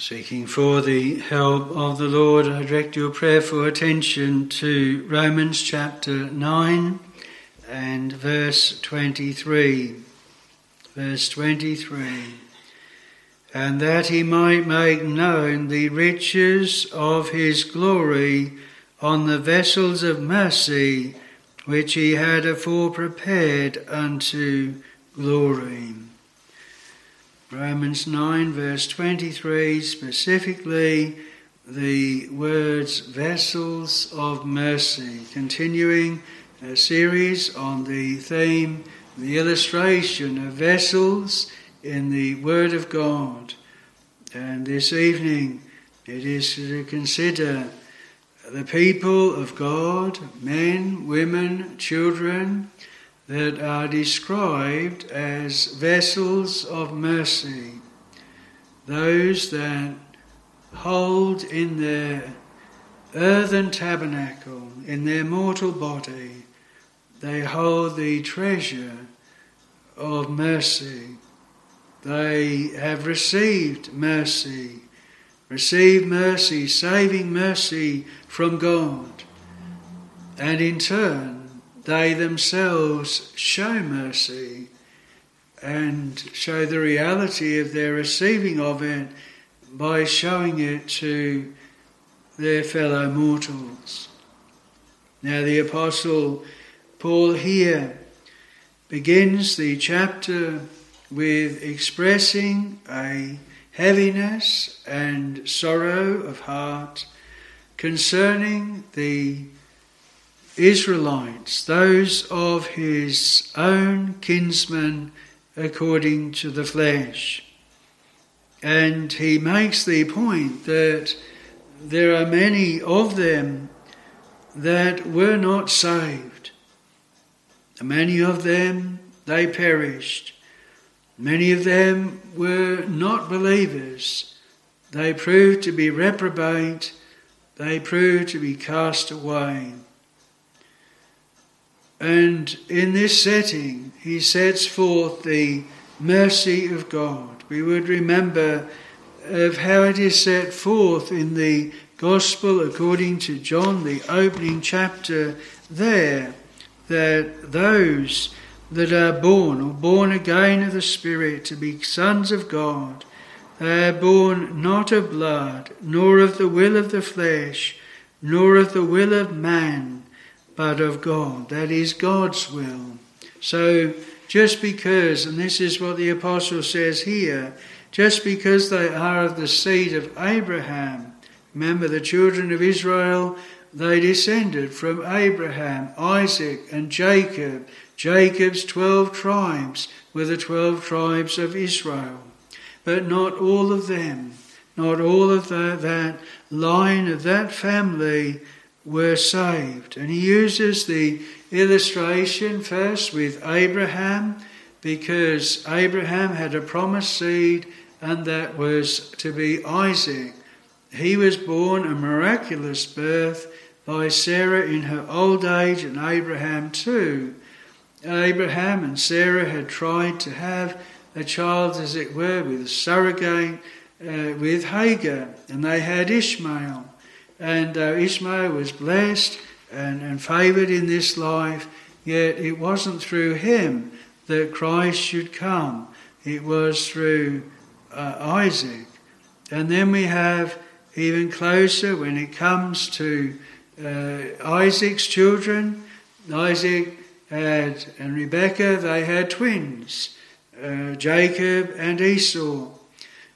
Seeking for the help of the Lord, I direct your prayerful attention to Romans chapter 9 and verse 23. Verse 23. And that he might make known the riches of his glory on the vessels of mercy which he had afore prepared unto glory. Romans 9, verse 23, specifically the words vessels of mercy, continuing a series on the theme, the illustration of vessels in the Word of God. And this evening it is to consider the people of God, men, women, children, that are described as vessels of mercy, those that hold in their earthen tabernacle, in their mortal body, they hold the treasure of mercy. They have received mercy, received mercy, saving mercy from God, and in turn they themselves show mercy and show the reality of their receiving of it by showing it to their fellow mortals. Now, the Apostle Paul here begins the chapter with expressing a heaviness and sorrow of heart concerning the Israelites, those of his own kinsmen according to the flesh. And he makes the point that there are many of them that were not saved. Many of them, they perished. Many of them were not believers. They proved to be reprobate. They proved to be cast away. And in this setting, he sets forth the mercy of God. We would remember of how it is set forth in the Gospel according to John, the opening chapter there, that those that are born or born again of the Spirit to be sons of God, they are born not of blood, nor of the will of the flesh, nor of the will of man but of God. That is God's will. So just because, and this is what the apostle says here, just because they are of the seed of Abraham, remember the children of Israel, they descended from Abraham, Isaac, and Jacob. Jacob's twelve tribes were the twelve tribes of Israel. But not all of them, not all of that line of that family were saved. And he uses the illustration first with Abraham because Abraham had a promised seed and that was to be Isaac. He was born a miraculous birth by Sarah in her old age and Abraham too. Abraham and Sarah had tried to have a child, as it were, with a surrogate, uh, with Hagar, and they had Ishmael. And uh, Ishmael was blessed and, and favoured in this life, yet it wasn't through him that Christ should come. It was through uh, Isaac. And then we have even closer when it comes to uh, Isaac's children. Isaac had, and Rebekah, they had twins, uh, Jacob and Esau.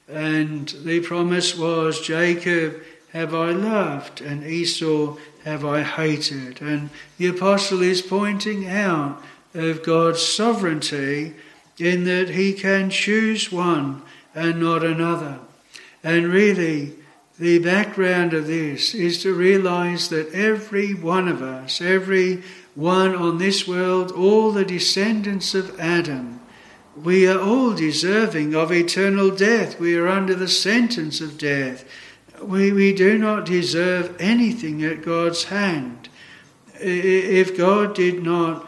And the promise was Jacob have I loved, and Esau have I hated. And the apostle is pointing out of God's sovereignty in that he can choose one and not another. And really, the background of this is to realize that every one of us, every one on this world, all the descendants of Adam, we are all deserving of eternal death. We are under the sentence of death we, we do not deserve anything at God's hand. If God did not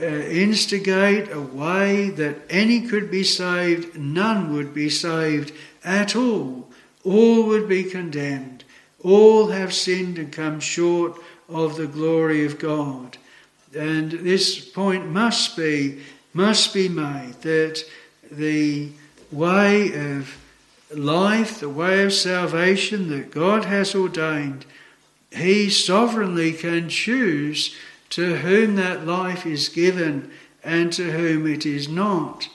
uh, instigate a way that any could be saved, none would be saved at all. all would be condemned. All have sinned and come short of the glory of God. And this point must be must be made that the way of life, the way of salvation that God has ordained, He sovereignly can choose to whom that life is given and to whom it is not.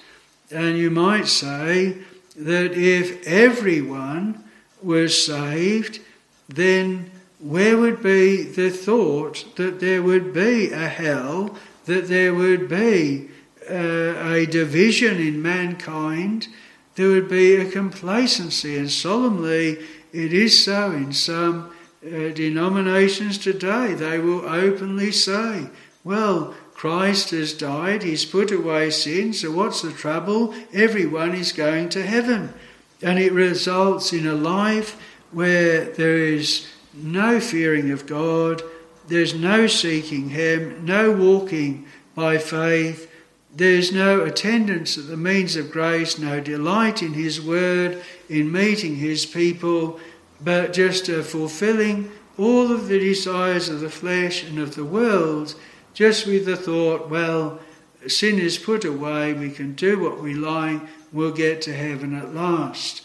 And you might say that if everyone was saved, then where would be the thought that there would be a hell, that there would be uh, a division in mankind? There would be a complacency, and solemnly it is so in some uh, denominations today. They will openly say, Well, Christ has died, he's put away sin, so what's the trouble? Everyone is going to heaven. And it results in a life where there is no fearing of God, there's no seeking Him, no walking by faith, there's no attendance at the means of grace, no delight in His word, in meeting His people, but just a fulfilling all of the desires of the flesh and of the world, just with the thought, well, sin is put away, we can do what we like, we'll get to heaven at last.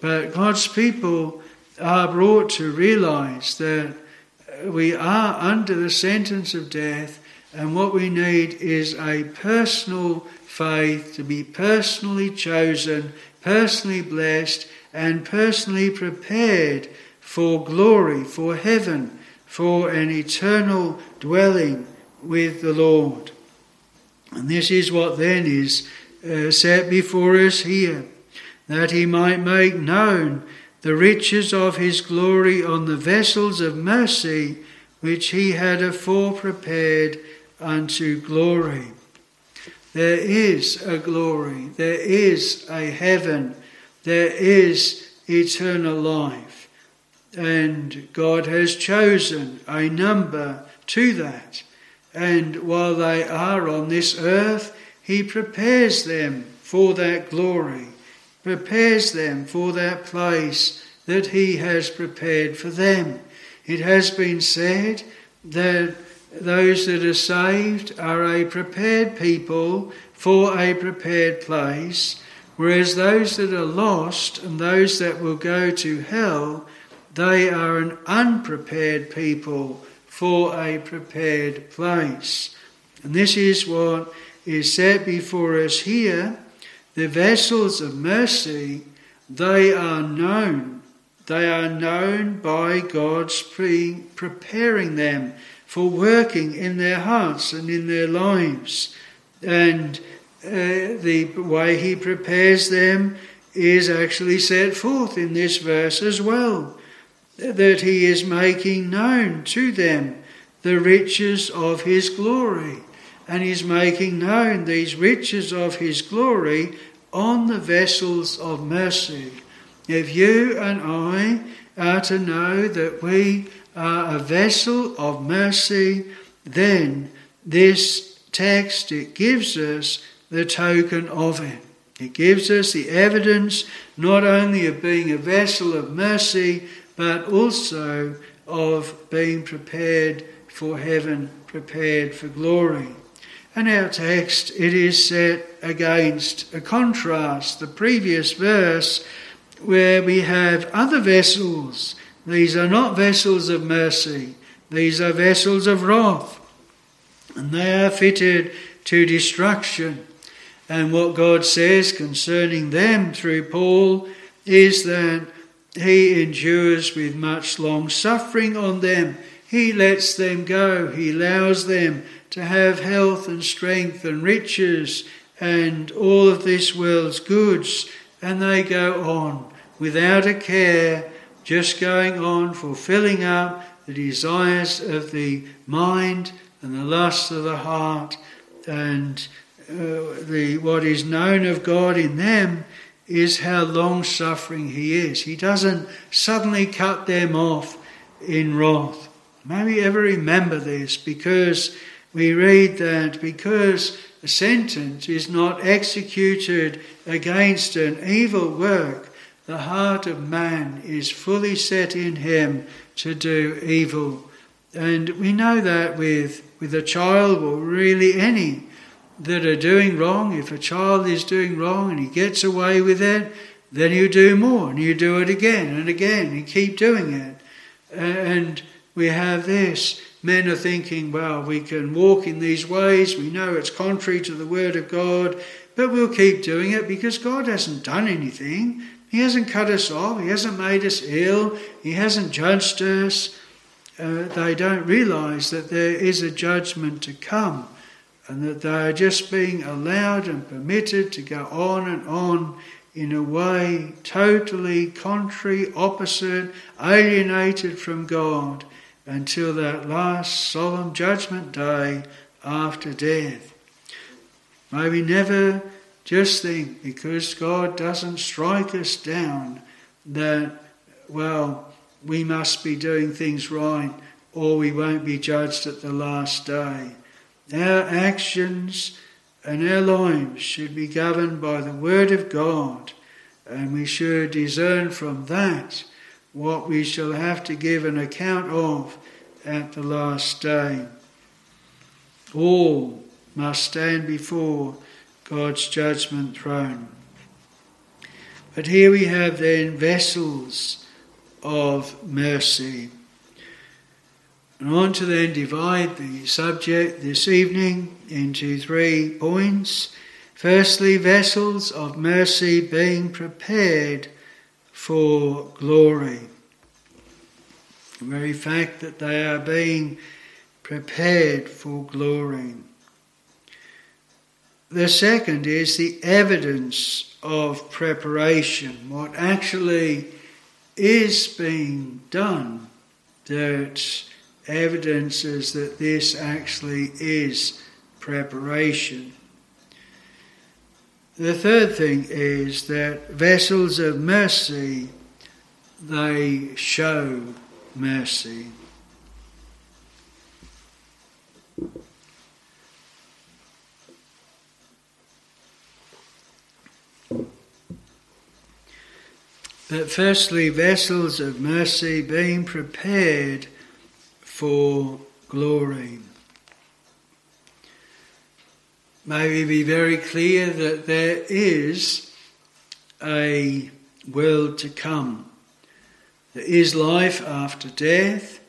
But God's people are brought to realize that we are under the sentence of death, and what we need is a personal faith to be personally chosen, personally blessed, and personally prepared for glory, for heaven, for an eternal dwelling with the Lord. And this is what then is uh, set before us here, that he might make known the riches of his glory on the vessels of mercy which he had afore prepared unto glory. There is a glory, there is a heaven, there is eternal life. And God has chosen a number to that. And while they are on this earth, He prepares them for that glory prepares them for that place that He has prepared for them. It has been said that those that are saved are a prepared people for a prepared place, whereas those that are lost and those that will go to hell, they are an unprepared people for a prepared place. And this is what is set before us here the vessels of mercy, they are known. They are known by God's pre- preparing them for working in their hearts and in their lives. And uh, the way He prepares them is actually set forth in this verse as well. That He is making known to them the riches of His glory and he's making known these riches of his glory on the vessels of mercy. If you and I are to know that we are a vessel of mercy, then this text it gives us the token of it. It gives us the evidence not only of being a vessel of mercy, but also of being prepared for heaven, prepared for glory. And our text, it is set against a contrast, the previous verse, where we have other vessels. These are not vessels of mercy, these are vessels of wrath. And they are fitted to destruction. And what God says concerning them through Paul is that he endures with much long suffering on them. He lets them go. He allows them to have health and strength and riches and all of this world's goods, and they go on without a care, just going on, fulfilling up the desires of the mind and the lusts of the heart, and uh, the what is known of God in them is how long suffering He is. He doesn't suddenly cut them off in wrath. May we ever remember this because we read that because a sentence is not executed against an evil work, the heart of man is fully set in him to do evil. And we know that with, with a child or really any that are doing wrong. If a child is doing wrong and he gets away with it, then you do more and you do it again and again and keep doing it. And we have this. Men are thinking, well, we can walk in these ways. We know it's contrary to the Word of God, but we'll keep doing it because God hasn't done anything. He hasn't cut us off. He hasn't made us ill. He hasn't judged us. Uh, they don't realize that there is a judgment to come and that they are just being allowed and permitted to go on and on in a way totally contrary, opposite, alienated from God until that last solemn judgment day after death. May we never just think because God doesn't strike us down that, well, we must be doing things right or we won't be judged at the last day. Our actions and our lives should be governed by the Word of God, and we should discern from that what we shall have to give an account of at the last day. All must stand before God's judgment throne. But here we have then vessels of mercy. And I want to then divide the subject this evening into three points. Firstly, vessels of mercy being prepared for glory. The very fact that they are being prepared for glory. The second is the evidence of preparation, what actually is being done that evidences that this actually is preparation. The third thing is that vessels of mercy, they show mercy. But firstly, vessels of mercy being prepared for glory. May we be very clear that there is a world to come. There is life after death.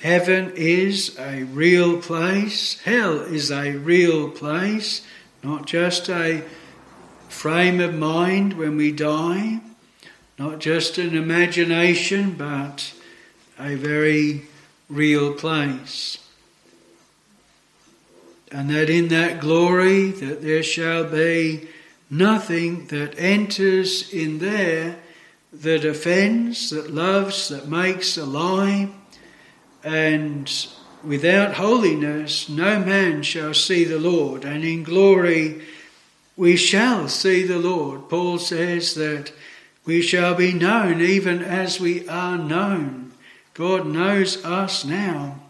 Heaven is a real place. Hell is a real place, not just a frame of mind when we die, not just an imagination, but a very real place. And that in that glory that there shall be nothing that enters in there that offends, that loves, that makes a lie, and without holiness no man shall see the Lord, and in glory we shall see the Lord. Paul says that we shall be known even as we are known. God knows us now,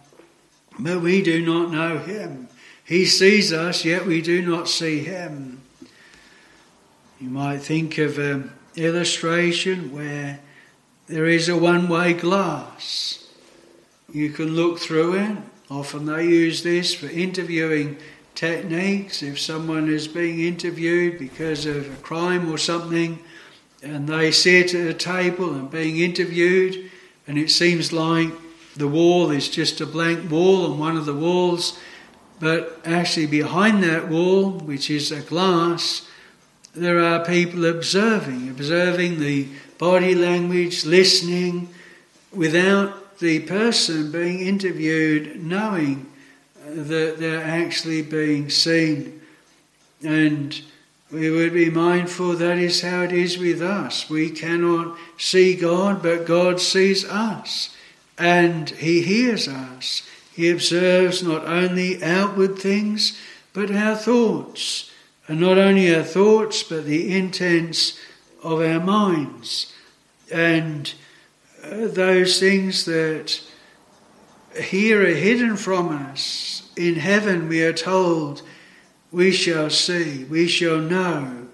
but we do not know Him. He sees us, yet we do not see Him. You might think of an illustration where there is a one way glass. You can look through it. Often they use this for interviewing techniques. If someone is being interviewed because of a crime or something, and they sit at a table and being interviewed, and it seems like the wall is just a blank wall on one of the walls, but actually behind that wall, which is a glass, there are people observing, observing the body language, listening, without the person being interviewed knowing that they're actually being seen. And we would be mindful that is how it is with us. We cannot see God, but God sees us and He hears us. He observes not only outward things, but our thoughts. And not only our thoughts, but the intents of our minds. And uh, those things that here are hidden from us. In heaven, we are told we shall see, we shall know.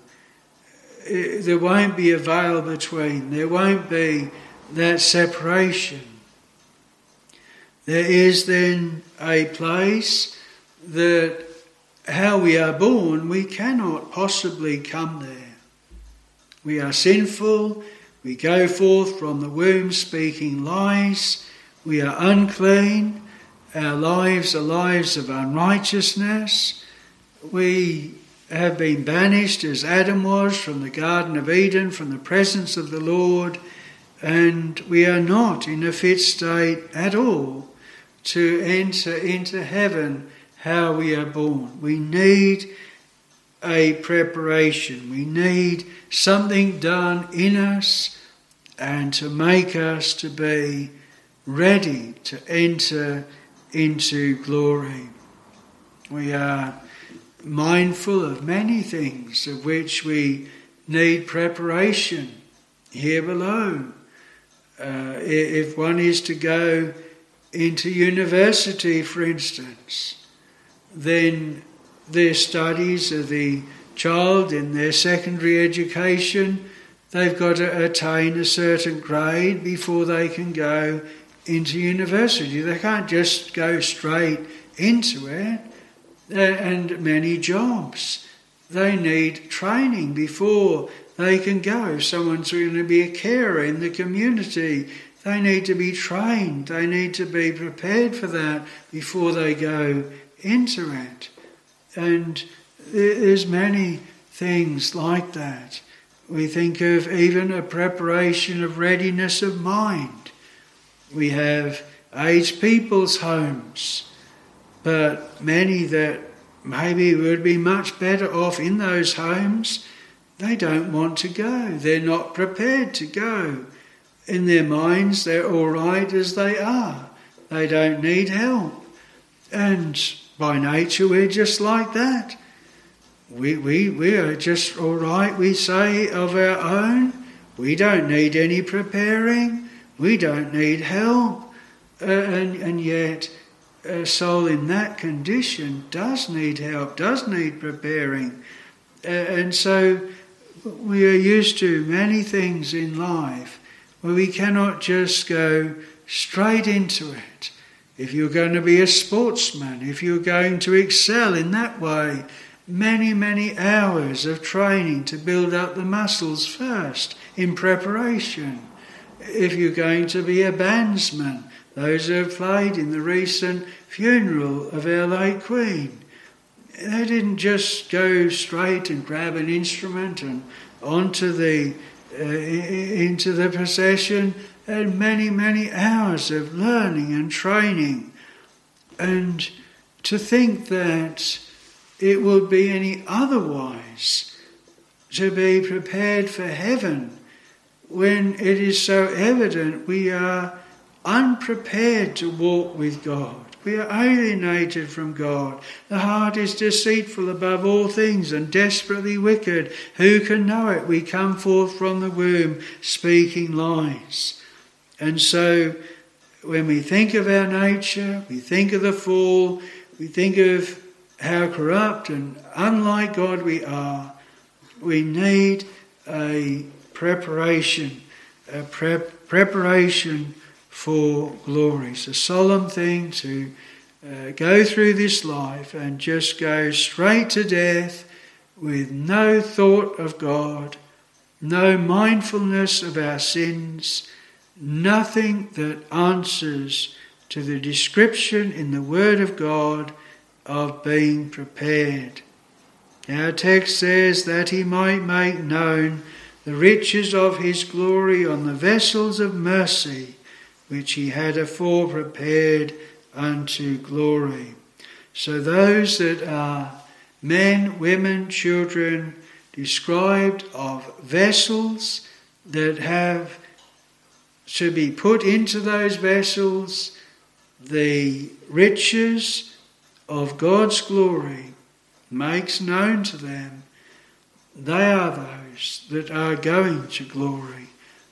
uh, there won't be a veil between, there won't be that separation. There is then a place that how we are born, we cannot possibly come there. We are sinful, we go forth from the womb speaking lies, we are unclean, our lives are lives of unrighteousness, we have been banished as Adam was from the Garden of Eden, from the presence of the Lord, and we are not in a fit state at all to enter into heaven how we are born. We need a preparation, we need something done in us and to make us to be ready to enter into glory. We are mindful of many things of which we need preparation here below. Uh, if one is to go into university, for instance, then their studies of the child in their secondary education, they've got to attain a certain grade before they can go into university. They can't just go straight into it. And many jobs, they need training before they can go. If someone's going to be a carer in the community, they need to be trained. They need to be prepared for that before they go into it. And there's many things like that. We think of even a preparation of readiness of mind. We have aged people's homes, but many that maybe would be much better off in those homes, they don't want to go. They're not prepared to go in their minds, they're all right as they are. They don't need help. And by nature, we're just like that. We, we, we are just all right, we say, of our own. We don't need any preparing. We don't need help. Uh, and, and yet, a soul in that condition does need help, does need preparing. Uh, and so, we are used to many things in life where we cannot just go straight into it. If you're going to be a sportsman, if you're going to excel in that way, many, many hours of training to build up the muscles first in preparation. If you're going to be a bandsman, those who played in the recent funeral of our late Queen, they didn't just go straight and grab an instrument and onto the uh, into the procession and many, many hours of learning and training. And to think that it will be any otherwise to be prepared for heaven when it is so evident we are unprepared to walk with God. We are alienated from God. The heart is deceitful above all things and desperately wicked. Who can know it? We come forth from the womb speaking lies. And so, when we think of our nature, we think of the fall, we think of how corrupt and unlike God we are, we need a preparation, a prep, preparation for glory. It's a solemn thing to uh, go through this life and just go straight to death with no thought of God, no mindfulness of our sins, nothing that answers to the description in the Word of God of being prepared. Our text says that he might make known the riches of his glory on the vessels of mercy which he had afore prepared unto glory. So those that are men, women, children, described of vessels that have to be put into those vessels the riches of God's glory makes known to them. They are those that are going to glory.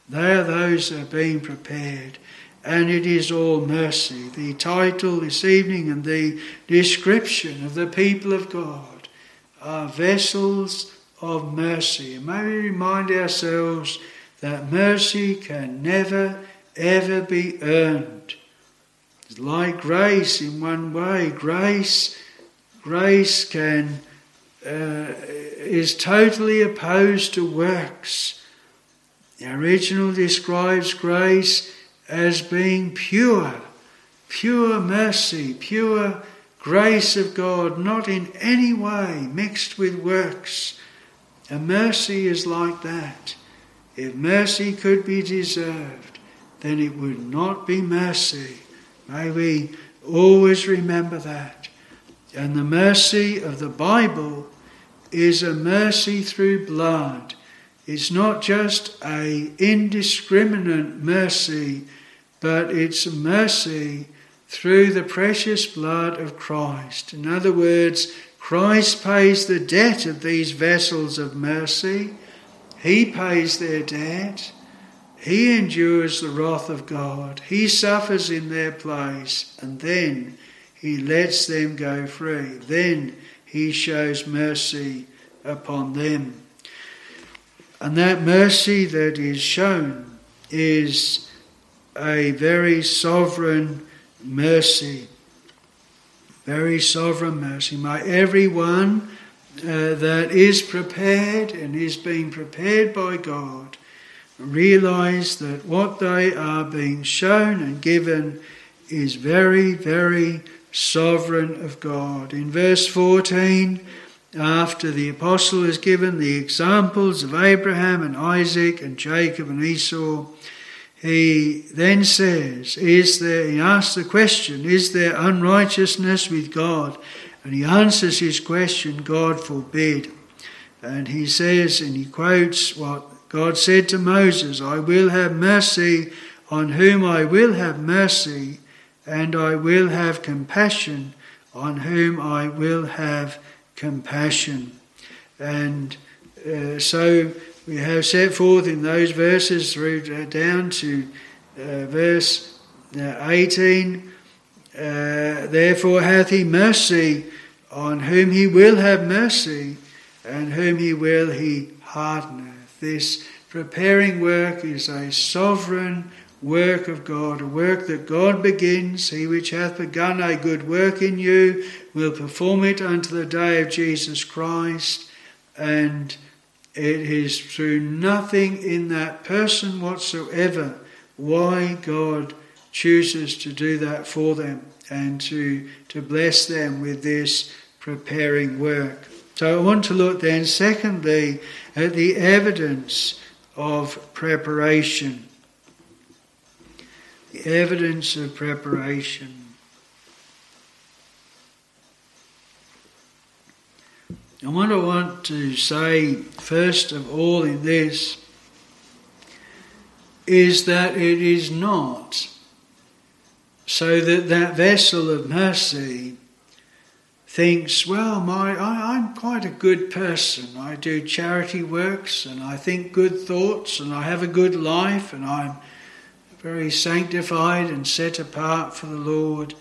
They are those that are being prepared and it is all mercy. The title this evening and the description of the people of God are vessels of mercy. And may we remind ourselves that mercy can never, ever be earned. It's like grace in one way. Grace, grace can uh, is totally opposed to works. The original describes grace as being pure, pure mercy, pure grace of God, not in any way mixed with works. And mercy is like that. If mercy could be deserved, then it would not be mercy. May we always remember that. And the mercy of the Bible is a mercy through blood. It's not just a indiscriminate mercy, but it's mercy through the precious blood of Christ. In other words, Christ pays the debt of these vessels of mercy. He pays their debt. He endures the wrath of God. He suffers in their place. And then he lets them go free. Then he shows mercy upon them. And that mercy that is shown is a very sovereign mercy. Very sovereign mercy. May everyone uh, that is prepared and is being prepared by God realize that what they are being shown and given is very, very sovereign of God. In verse 14, after the apostle has given the examples of Abraham and Isaac and Jacob and Esau, he then says, Is there, he asks the question, Is there unrighteousness with God? And he answers his question, God forbid. And he says, and he quotes what God said to Moses I will have mercy on whom I will have mercy, and I will have compassion on whom I will have compassion. And uh, so we have set forth in those verses through uh, down to uh, verse uh, 18 uh, therefore hath he mercy on whom he will have mercy and whom he will he hardeneth this preparing work is a sovereign work of God, a work that God begins. He which hath begun a good work in you will perform it unto the day of Jesus Christ. And it is through nothing in that person whatsoever why God chooses to do that for them and to, to bless them with this preparing work. So I want to look then, secondly, at the evidence of preparation. Evidence of preparation. And what I want to say first of all in this is that it is not so that that vessel of mercy thinks, well, my, I, I'm quite a good person. I do charity works and I think good thoughts and I have a good life and I'm very sanctified and set apart for the Lord.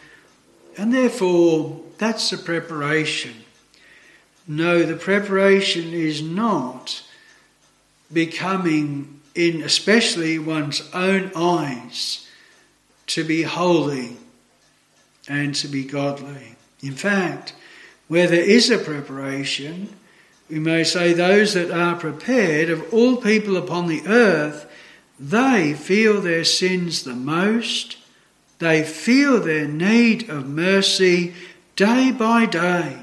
And therefore, that's the preparation. No, the preparation is not becoming, in especially one's own eyes, to be holy and to be godly. In fact, where there is a preparation, we may say those that are prepared, of all people upon the earth, they feel their sins the most. They feel their need of mercy day by day.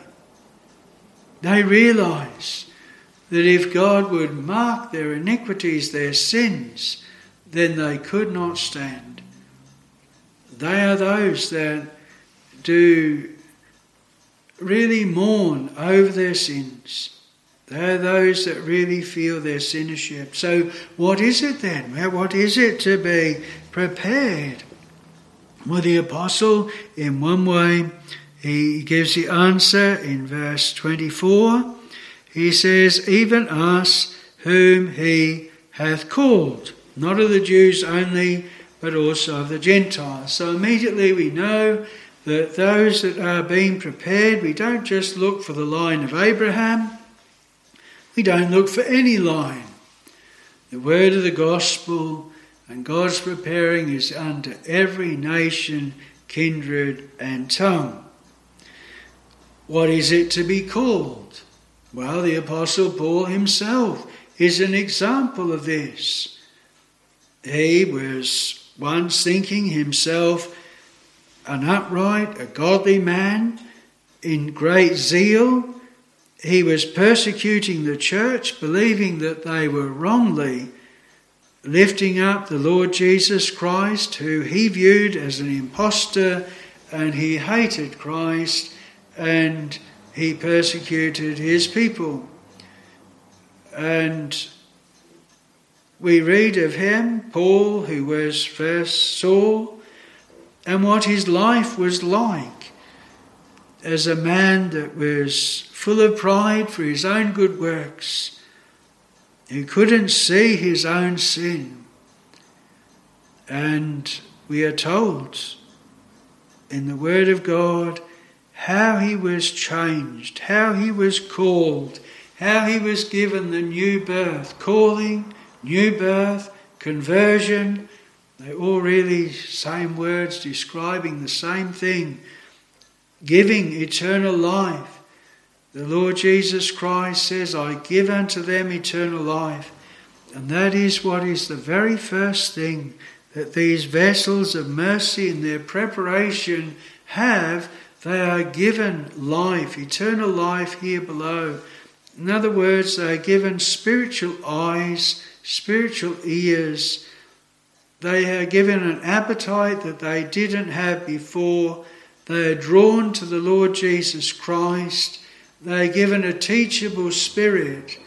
They realize that if God would mark their iniquities, their sins, then they could not stand. They are those that do really mourn over their sins. They are those that really feel their sinnership. So, what is it then? What is it to be prepared? Well, the apostle, in one way, he gives the answer in verse 24. He says, Even us whom he hath called, not of the Jews only, but also of the Gentiles. So immediately we know that those that are being prepared, we don't just look for the line of Abraham, We don't look for any line. The word of the gospel and God's preparing is unto every nation, kindred, and tongue. What is it to be called? Well, the Apostle Paul himself is an example of this. He was once thinking himself an upright, a godly man in great zeal. He was persecuting the church, believing that they were wrongly lifting up the Lord Jesus Christ, who he viewed as an impostor, and he hated Christ and he persecuted his people. And we read of him, Paul, who was first Saul, and what his life was like as a man that was full of pride for his own good works he couldn't see his own sin. And we are told in the Word of God how he was changed, how he was called, how he was given the new birth, calling, new birth, conversion. They're all really same words describing the same thing. Giving eternal life. The Lord Jesus Christ says, I give unto them eternal life. And that is what is the very first thing that these vessels of mercy in their preparation have. They are given life, eternal life here below. In other words, they are given spiritual eyes, spiritual ears. They are given an appetite that they didn't have before. They are drawn to the Lord Jesus Christ. They're given a teachable spirit.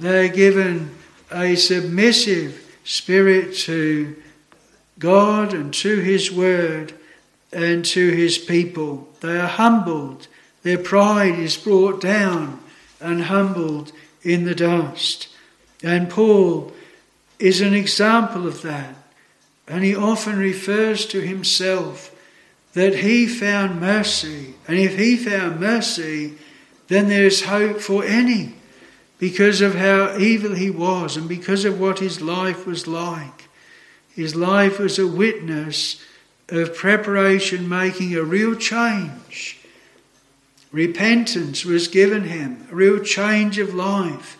They're given a submissive spirit to God and to His Word and to His people. They are humbled. Their pride is brought down and humbled in the dust. And Paul is an example of that. And he often refers to himself that he found mercy. And if he found mercy, then there's hope for any because of how evil he was and because of what his life was like. His life was a witness of preparation making a real change. Repentance was given him, a real change of life.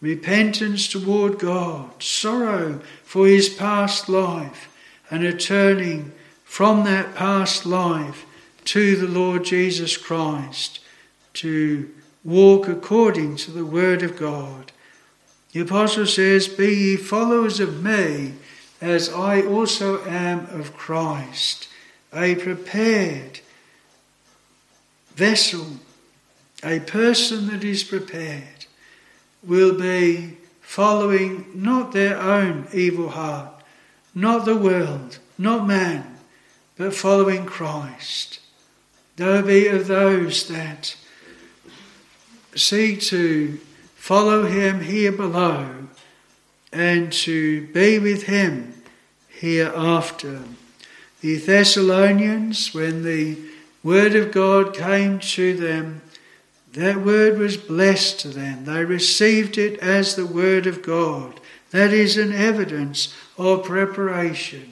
Repentance toward God, sorrow for his past life, and a turning from that past life to the Lord Jesus Christ to walk according to the word of God. The apostle says, Be ye followers of me, as I also am of Christ, a prepared vessel, a person that is prepared, will be following not their own evil heart, not the world, not man, but following Christ. They'll be of those that seek to follow him here below and to be with him hereafter. The Thessalonians, when the word of God came to them, that word was blessed to them. They received it as the word of God. That is an evidence of preparation.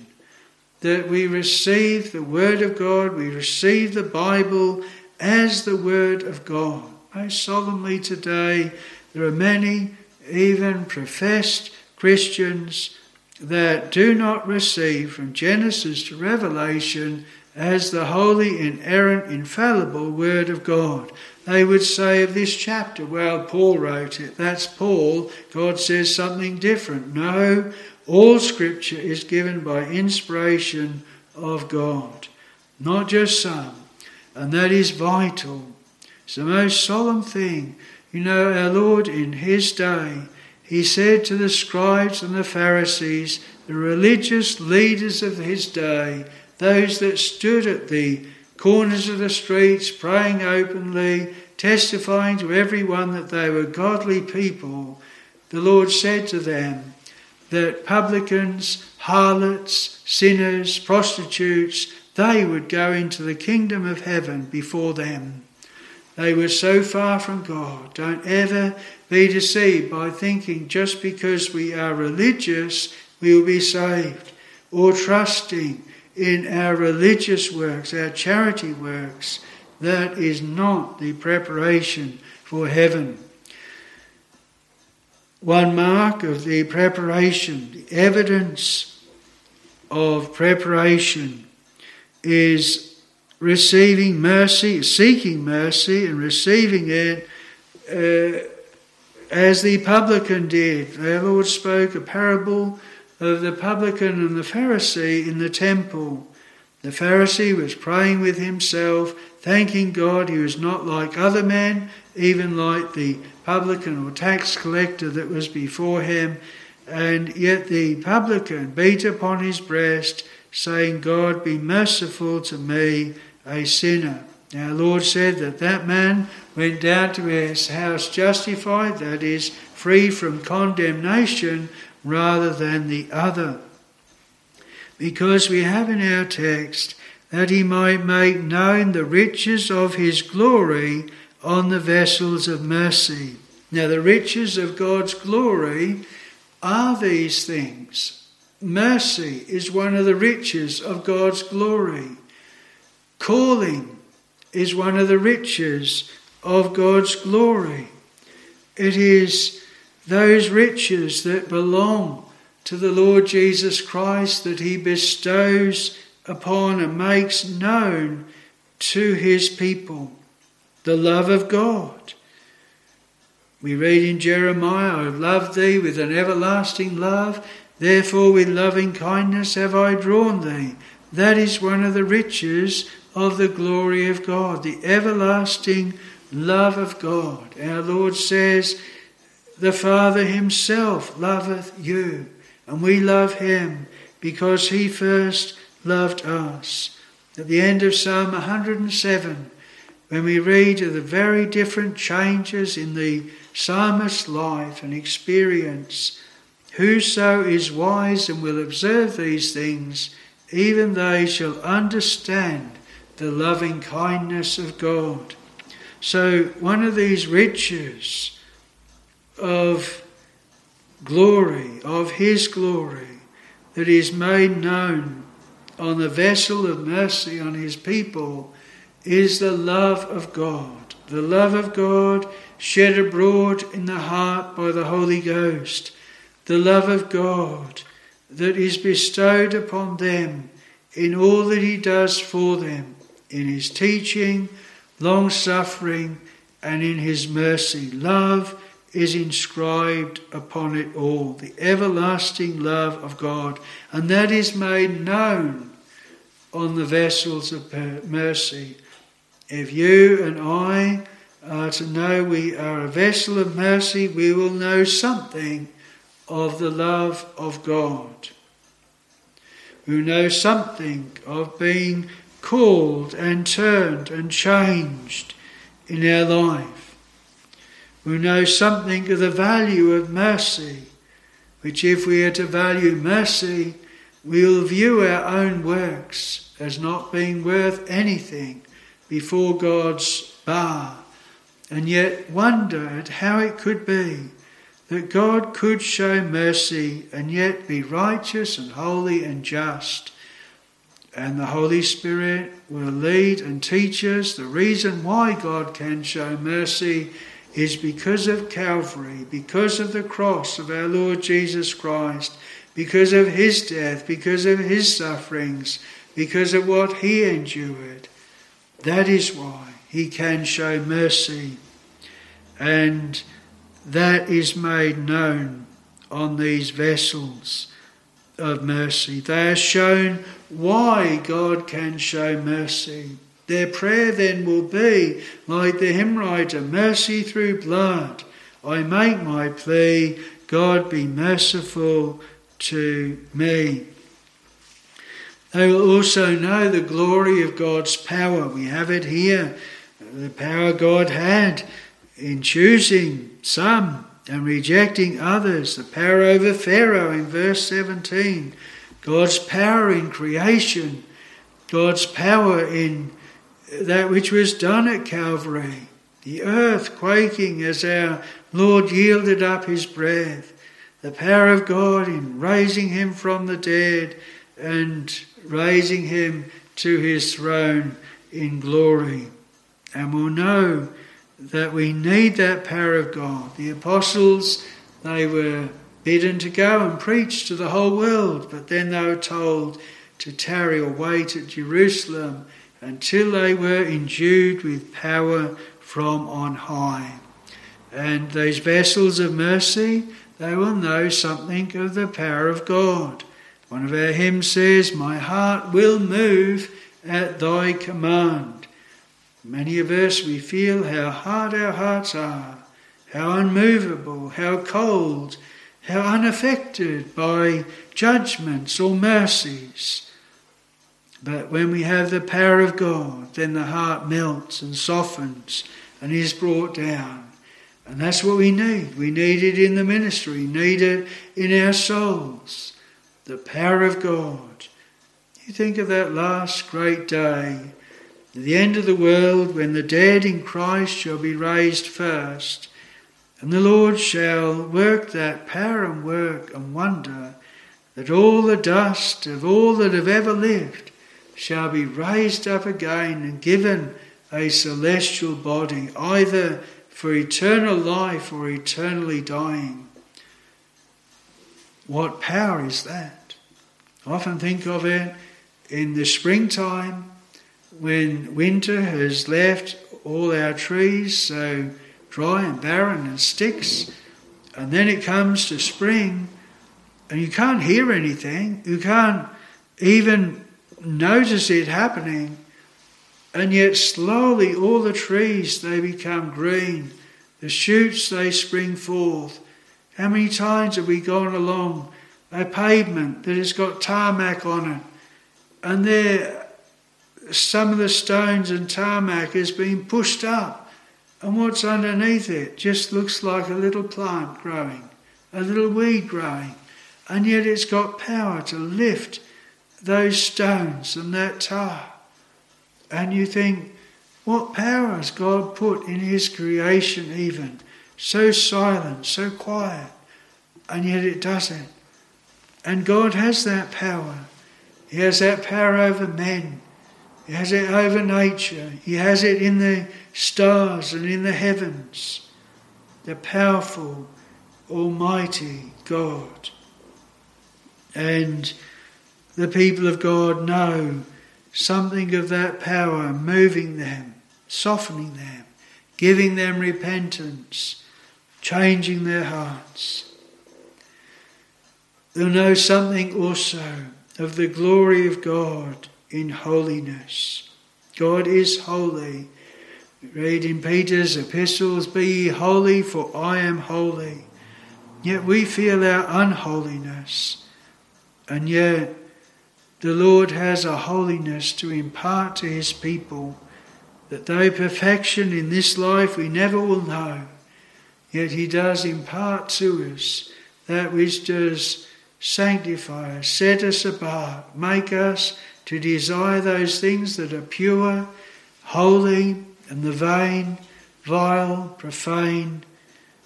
That we receive the word of God, we receive the Bible as the word of God. Most solemnly today, there are many, even professed Christians, that do not receive from Genesis to Revelation as the holy, inerrant, infallible Word of God. They would say of this chapter, well, Paul wrote it. That's Paul. God says something different. No, all Scripture is given by inspiration of God, not just some. And that is vital. It's the most solemn thing. You know, our Lord in his day, he said to the scribes and the Pharisees, the religious leaders of his day, those that stood at the corners of the streets, praying openly, testifying to everyone that they were godly people, the Lord said to them that publicans, harlots, sinners, prostitutes, they would go into the kingdom of heaven before them. they were so far from God. Don't ever be deceived by thinking just because we are religious, we will be saved, or trusting in our religious works, our charity works. That is not the preparation for heaven. One mark of the preparation, the evidence of preparation, is receiving mercy, seeking mercy, and receiving it uh, as the publican did. Our Lord spoke a parable of the publican and the Pharisee in the temple. The Pharisee was praying with himself, thanking God he was not like other men, even like the publican or tax collector that was before him. And yet the publican beat upon his breast, saying, God, be merciful to me, a sinner. Our Lord said that that man went down to his house justified, that is, free from condemnation, rather than the other. Because we have in our text that he might make known the riches of his glory on the vessels of mercy. Now, the riches of God's glory are these things. Mercy is one of the riches of God's glory. Calling is one of the riches of God's glory. It is those riches that belong to the Lord Jesus Christ that he bestows upon and makes known to his people. The love of God. We read in Jeremiah, I love thee with an everlasting love, therefore with loving kindness have I drawn thee. That is one of the riches of the glory of God, the everlasting love of God. Our Lord says, The Father Himself loveth you, and we love Him because He first loved us. At the end of Psalm 107, when we read of the very different changes in the psalmist's life and experience, whoso is wise and will observe these things, even they shall understand the loving kindness of God. So, one of these riches of glory, of His glory, that is made known on the vessel of mercy on His people, is the love of God. The love of God shed abroad in the heart by the Holy Ghost. The love of God that is bestowed upon them in all that He does for them in his teaching, long suffering, and in his mercy. Love is inscribed upon it all, the everlasting love of God, and that is made known on the vessels of mercy. If you and I are to know we are a vessel of mercy, we will know something of the love of God. We know something of being called and turned and changed in our life. We know something of the value of mercy, which, if we are to value mercy, we will view our own works as not being worth anything before God's bar, and yet wonder at how it could be that God could show mercy and yet be righteous and holy and just and the Holy Spirit will lead and teach us. The reason why God can show mercy is because of Calvary, because of the cross of our Lord Jesus Christ, because of his death, because of his sufferings, because of what he endured. That is why he can show mercy. And that is made known on these vessels of mercy. They are shown why God can show mercy. Their prayer then will be like the hymn writer mercy through blood. I make my plea, God be merciful to me. They will also know the glory of God's power. We have it here. The power God had in choosing some and rejecting others. The power over Pharaoh in verse 17. God's power in creation, God's power in that which was done at Calvary, the earth quaking as our Lord yielded up his breath, the power of God in raising him from the dead and raising him to his throne in glory. And we'll know that we need that power of God. The apostles, they were bidden to go and preach to the whole world, but then they were told to tarry or wait at Jerusalem until they were endued with power from on high. And those vessels of mercy, they will know something of the power of God. One of our hymns says, My heart will move at thy command. Many of us, we feel how hard our hearts are, how unmovable, how cold, how unaffected by judgments or mercies. But when we have the power of God, then the heart melts and softens and is brought down. And that's what we need. We need it in the ministry, need it in our souls. The power of God. You think of that last great day, the end of the world, when the dead in Christ shall be raised first, and the Lord shall work that power and work and wonder that all the dust of all that have ever lived shall be raised up again and given a celestial body, either for eternal life or eternally dying. What power is that? I often think of it in the springtime when winter has left all our trees so dry and barren and sticks, and then it comes to spring and you can't hear anything, you can't even notice it happening, and yet slowly all the trees they become green, the shoots they spring forth. How many times have we gone along a pavement that has got tarmac on it, and there some of the stones and tarmac has been pushed up, and what's underneath it just looks like a little plant growing, a little weed growing, and yet it's got power to lift those stones and that tar. And you think, what power has God put in His creation, even? So silent, so quiet, and yet it does it. And God has that power. He has that power over men. He has it over nature. He has it in the stars and in the heavens. The powerful, almighty God. And the people of God know something of that power moving them, softening them, giving them repentance, changing their hearts. They'll know something also of the glory of God in holiness. God is holy. Read in Peter's epistles, Be ye holy, for I am holy. Yet we feel our unholiness, and yet the Lord has a holiness to impart to his people that though perfection in this life we never will know, yet he does impart to us that which does sanctify us, set us apart, make us to desire those things that are pure, holy, and the vain, vile, profane,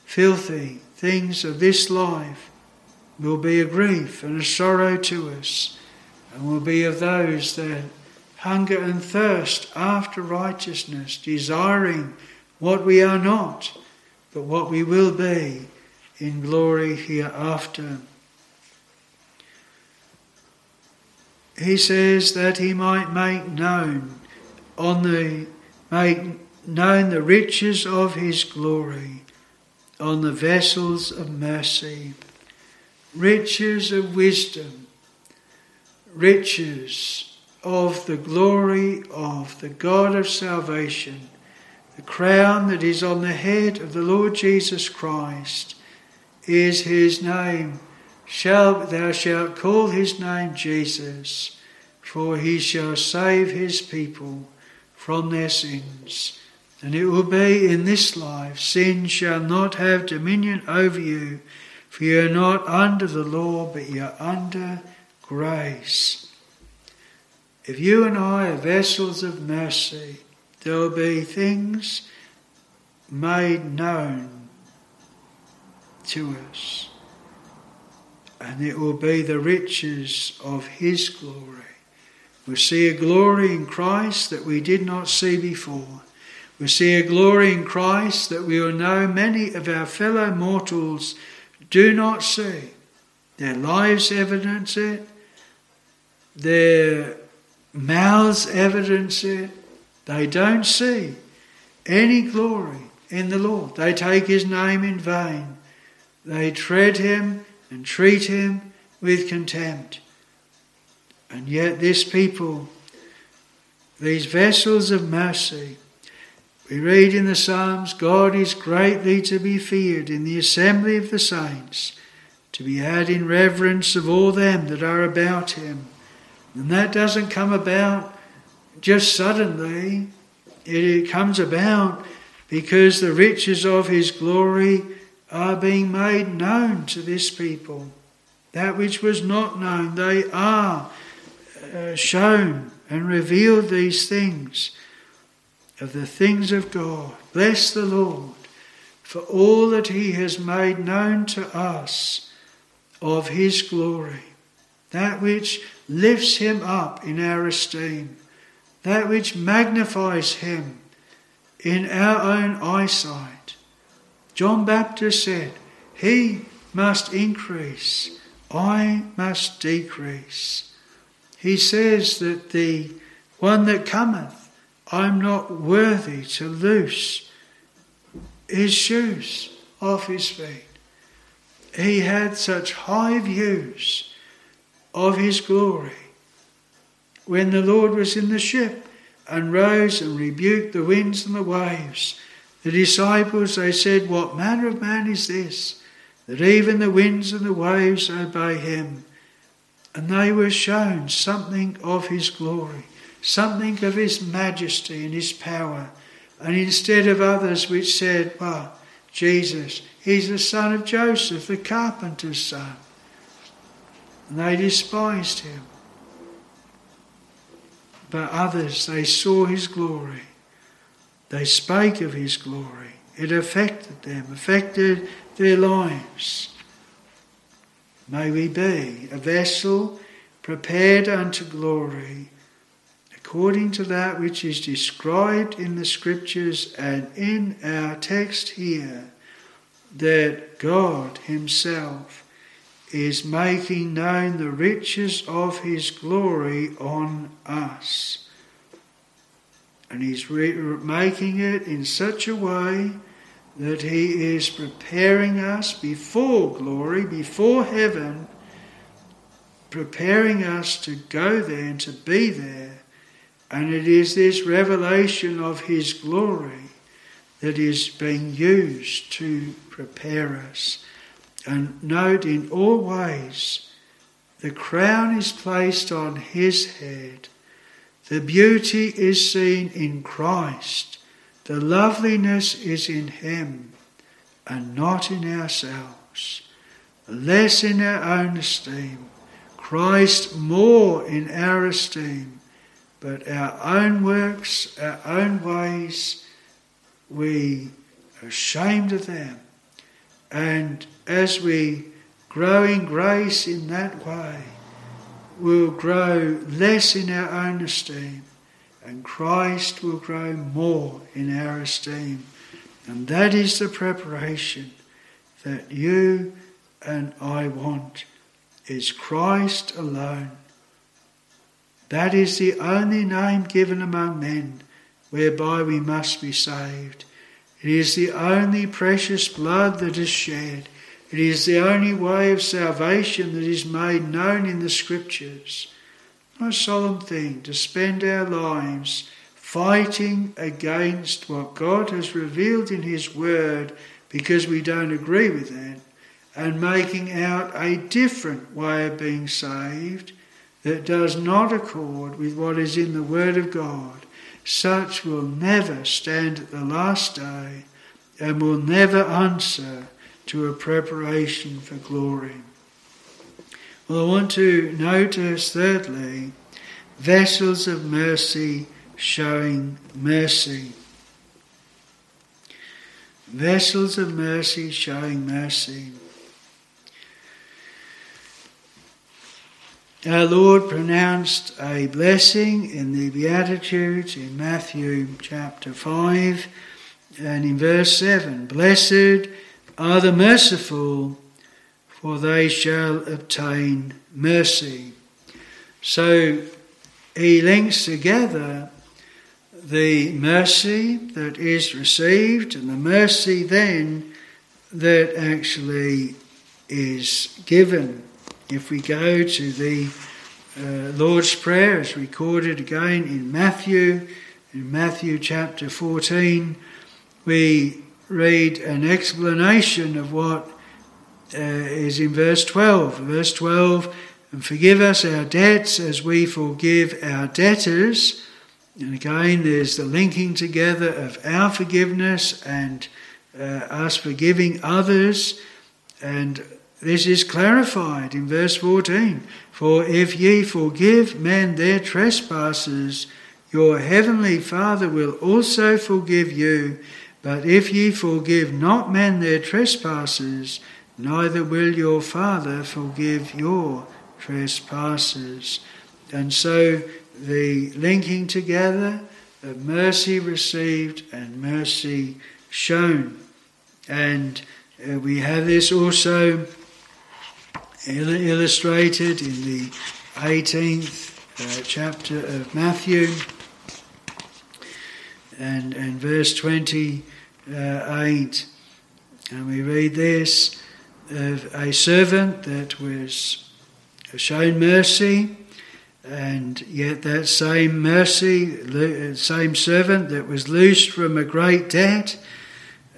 filthy things of this life will be a grief and a sorrow to us and will be of those that hunger and thirst after righteousness, desiring what we are not, but what we will be in glory hereafter. He says that he might make known on the make known the riches of his glory on the vessels of mercy, riches of wisdom. Riches of the glory of the God of salvation, the crown that is on the head of the Lord Jesus Christ, is his name. Shall thou shalt call his name Jesus, for he shall save his people from their sins. And it will be in this life, sin shall not have dominion over you, for you are not under the law, but you are under grace. If you and I are vessels of mercy, there will be things made known to us. And it will be the riches of His glory. We'll see a glory in Christ that we did not see before. We'll see a glory in Christ that we will know many of our fellow mortals do not see. Their lives evidence it, their mouths evidence it. They don't see any glory in the Lord. They take his name in vain. They tread him and treat him with contempt. And yet, this people, these vessels of mercy, we read in the Psalms God is greatly to be feared in the assembly of the saints, to be had in reverence of all them that are about him. And that doesn't come about just suddenly, it comes about because the riches of his glory are being made known to this people. That which was not known, they are uh, shown and revealed these things of the things of God. Bless the Lord for all that he has made known to us of his glory, that which lifts him up in our esteem, that which magnifies him in our own eyesight. John Baptist said, He must increase, I must decrease. He says that the one that cometh, I'm not worthy to loose his shoes off his feet. He had such high views of his glory when the Lord was in the ship and rose and rebuked the winds and the waves. The disciples, they said, What manner of man is this, that even the winds and the waves obey him? And they were shown something of his glory, something of his majesty and his power. And instead of others which said, Well, Jesus, he's the son of Joseph, the carpenter's son. And they despised him. But others, they saw his glory. They spake of his glory. It affected them, affected their lives. May we be a vessel prepared unto glory, according to that which is described in the Scriptures and in our text here, that God Himself is making known the riches of his glory on us. And he's re- making it in such a way that he is preparing us before glory, before heaven, preparing us to go there and to be there. And it is this revelation of his glory that is being used to prepare us. And note in all ways, the crown is placed on his head. The beauty is seen in Christ. The loveliness is in him and not in ourselves. Less in our own esteem, Christ more in our esteem, but our own works, our own ways, we are ashamed of them and as we grow in grace in that way, we'll grow less in our own esteem, and Christ will grow more in our esteem. And that is the preparation that you and I want is Christ alone. That is the only name given among men whereby we must be saved. It is the only precious blood that is shed. It is the only way of salvation that is made known in the Scriptures. A solemn thing to spend our lives fighting against what God has revealed in His Word because we don't agree with it, and making out a different way of being saved that does not accord with what is in the Word of God such will never stand at the last day and will never answer to a preparation for glory. Well, I want to notice, thirdly, vessels of mercy showing mercy. vessels of mercy showing mercy. Our Lord pronounced a blessing in the Beatitudes in Matthew chapter 5 and in verse 7 Blessed are the merciful, for they shall obtain mercy. So he links together the mercy that is received and the mercy then that actually is given. If we go to the uh, Lord's Prayer, as recorded again in Matthew, in Matthew chapter 14, we read an explanation of what uh, is in verse 12. Verse 12, and forgive us our debts as we forgive our debtors. And again, there's the linking together of our forgiveness and uh, us forgiving others. And this is clarified in verse 14. For if ye forgive men their trespasses, your heavenly Father will also forgive you. But if ye forgive not men their trespasses, neither will your Father forgive your trespasses. And so the linking together of mercy received and mercy shown. And uh, we have this also illustrated in the 18th uh, chapter of Matthew and, and verse 28. And we read this of a servant that was shown mercy, and yet that same mercy, the same servant that was loosed from a great debt,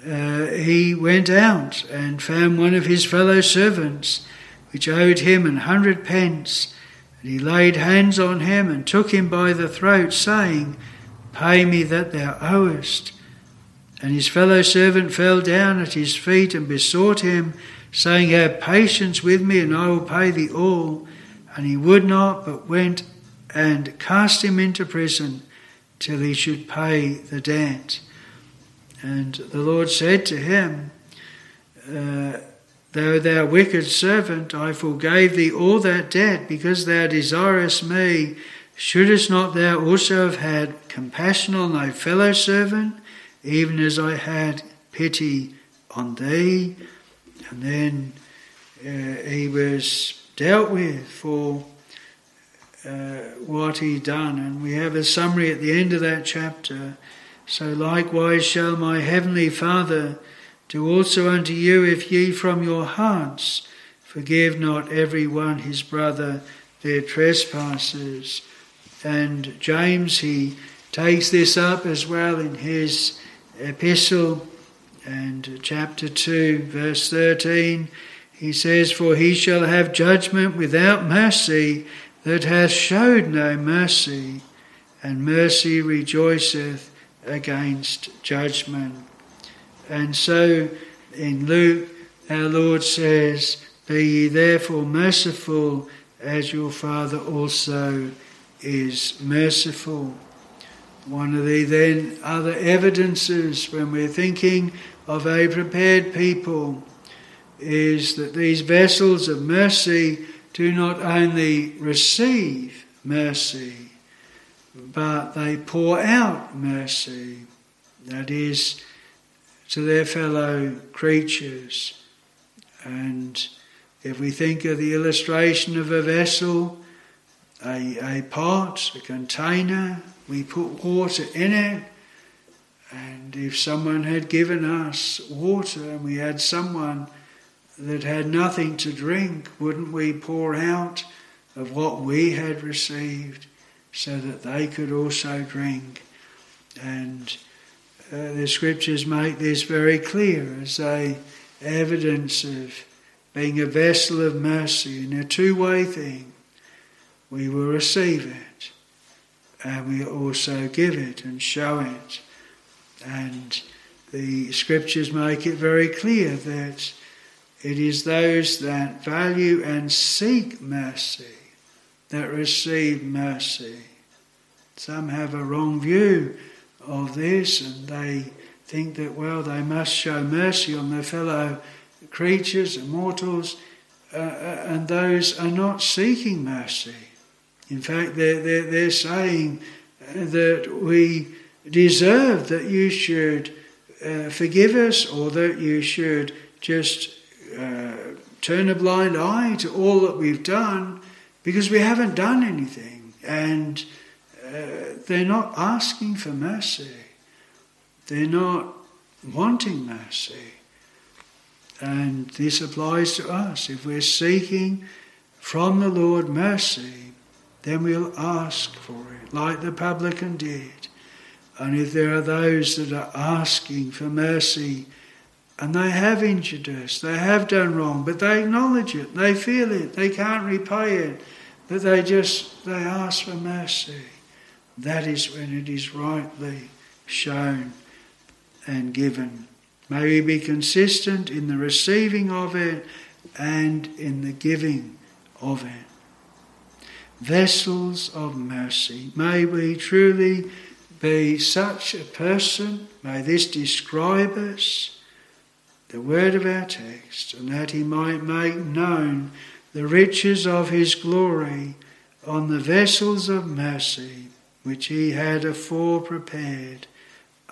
uh, he went out and found one of his fellow servants which owed him an hundred pence. And he laid hands on him and took him by the throat, saying, Pay me that thou owest. And his fellow servant fell down at his feet and besought him, saying, Have patience with me, and I will pay thee all. And he would not, but went and cast him into prison till he should pay the debt. And the Lord said to him, uh, Thou, thou wicked servant, I forgave thee all that debt because thou desirest me. Shouldest not thou also have had compassion on thy fellow servant, even as I had pity on thee? And then uh, he was dealt with for uh, what he done. And we have a summary at the end of that chapter. So likewise shall my heavenly Father do also unto you if ye from your hearts forgive not every one his brother their trespasses. And James, he takes this up as well in his epistle and chapter 2, verse 13. He says, For he shall have judgment without mercy that hath showed no mercy, and mercy rejoiceth against judgment. And so in Luke, our Lord says, Be ye therefore merciful as your Father also is merciful. One of the then other evidences when we're thinking of a prepared people is that these vessels of mercy do not only receive mercy, but they pour out mercy. That is, to their fellow creatures. And if we think of the illustration of a vessel, a, a pot, a container, we put water in it. And if someone had given us water and we had someone that had nothing to drink, wouldn't we pour out of what we had received so that they could also drink? And uh, the scriptures make this very clear as a evidence of being a vessel of mercy in a two-way thing. We will receive it and we also give it and show it. And the scriptures make it very clear that it is those that value and seek mercy that receive mercy. Some have a wrong view of this and they think that, well, they must show mercy on their fellow creatures and mortals, uh, uh, and those are not seeking mercy. In fact, they're, they're, they're saying that we deserve that you should uh, forgive us or that you should just uh, turn a blind eye to all that we've done because we haven't done anything. And uh, they're not asking for mercy, they're not wanting mercy. And this applies to us. If we're seeking from the Lord mercy, then we'll ask for it, like the publican did. And if there are those that are asking for mercy, and they have injured us, they have done wrong, but they acknowledge it, they feel it, they can't repay it, but they just they ask for mercy. That is when it is rightly shown and given. May we be consistent in the receiving of it and in the giving of it. Vessels of mercy. May we truly be such a person. May this describe us, the word of our text, and that he might make known the riches of his glory on the vessels of mercy which he had afore prepared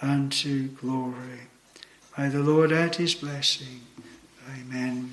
unto glory. May the Lord add his blessing. Amen.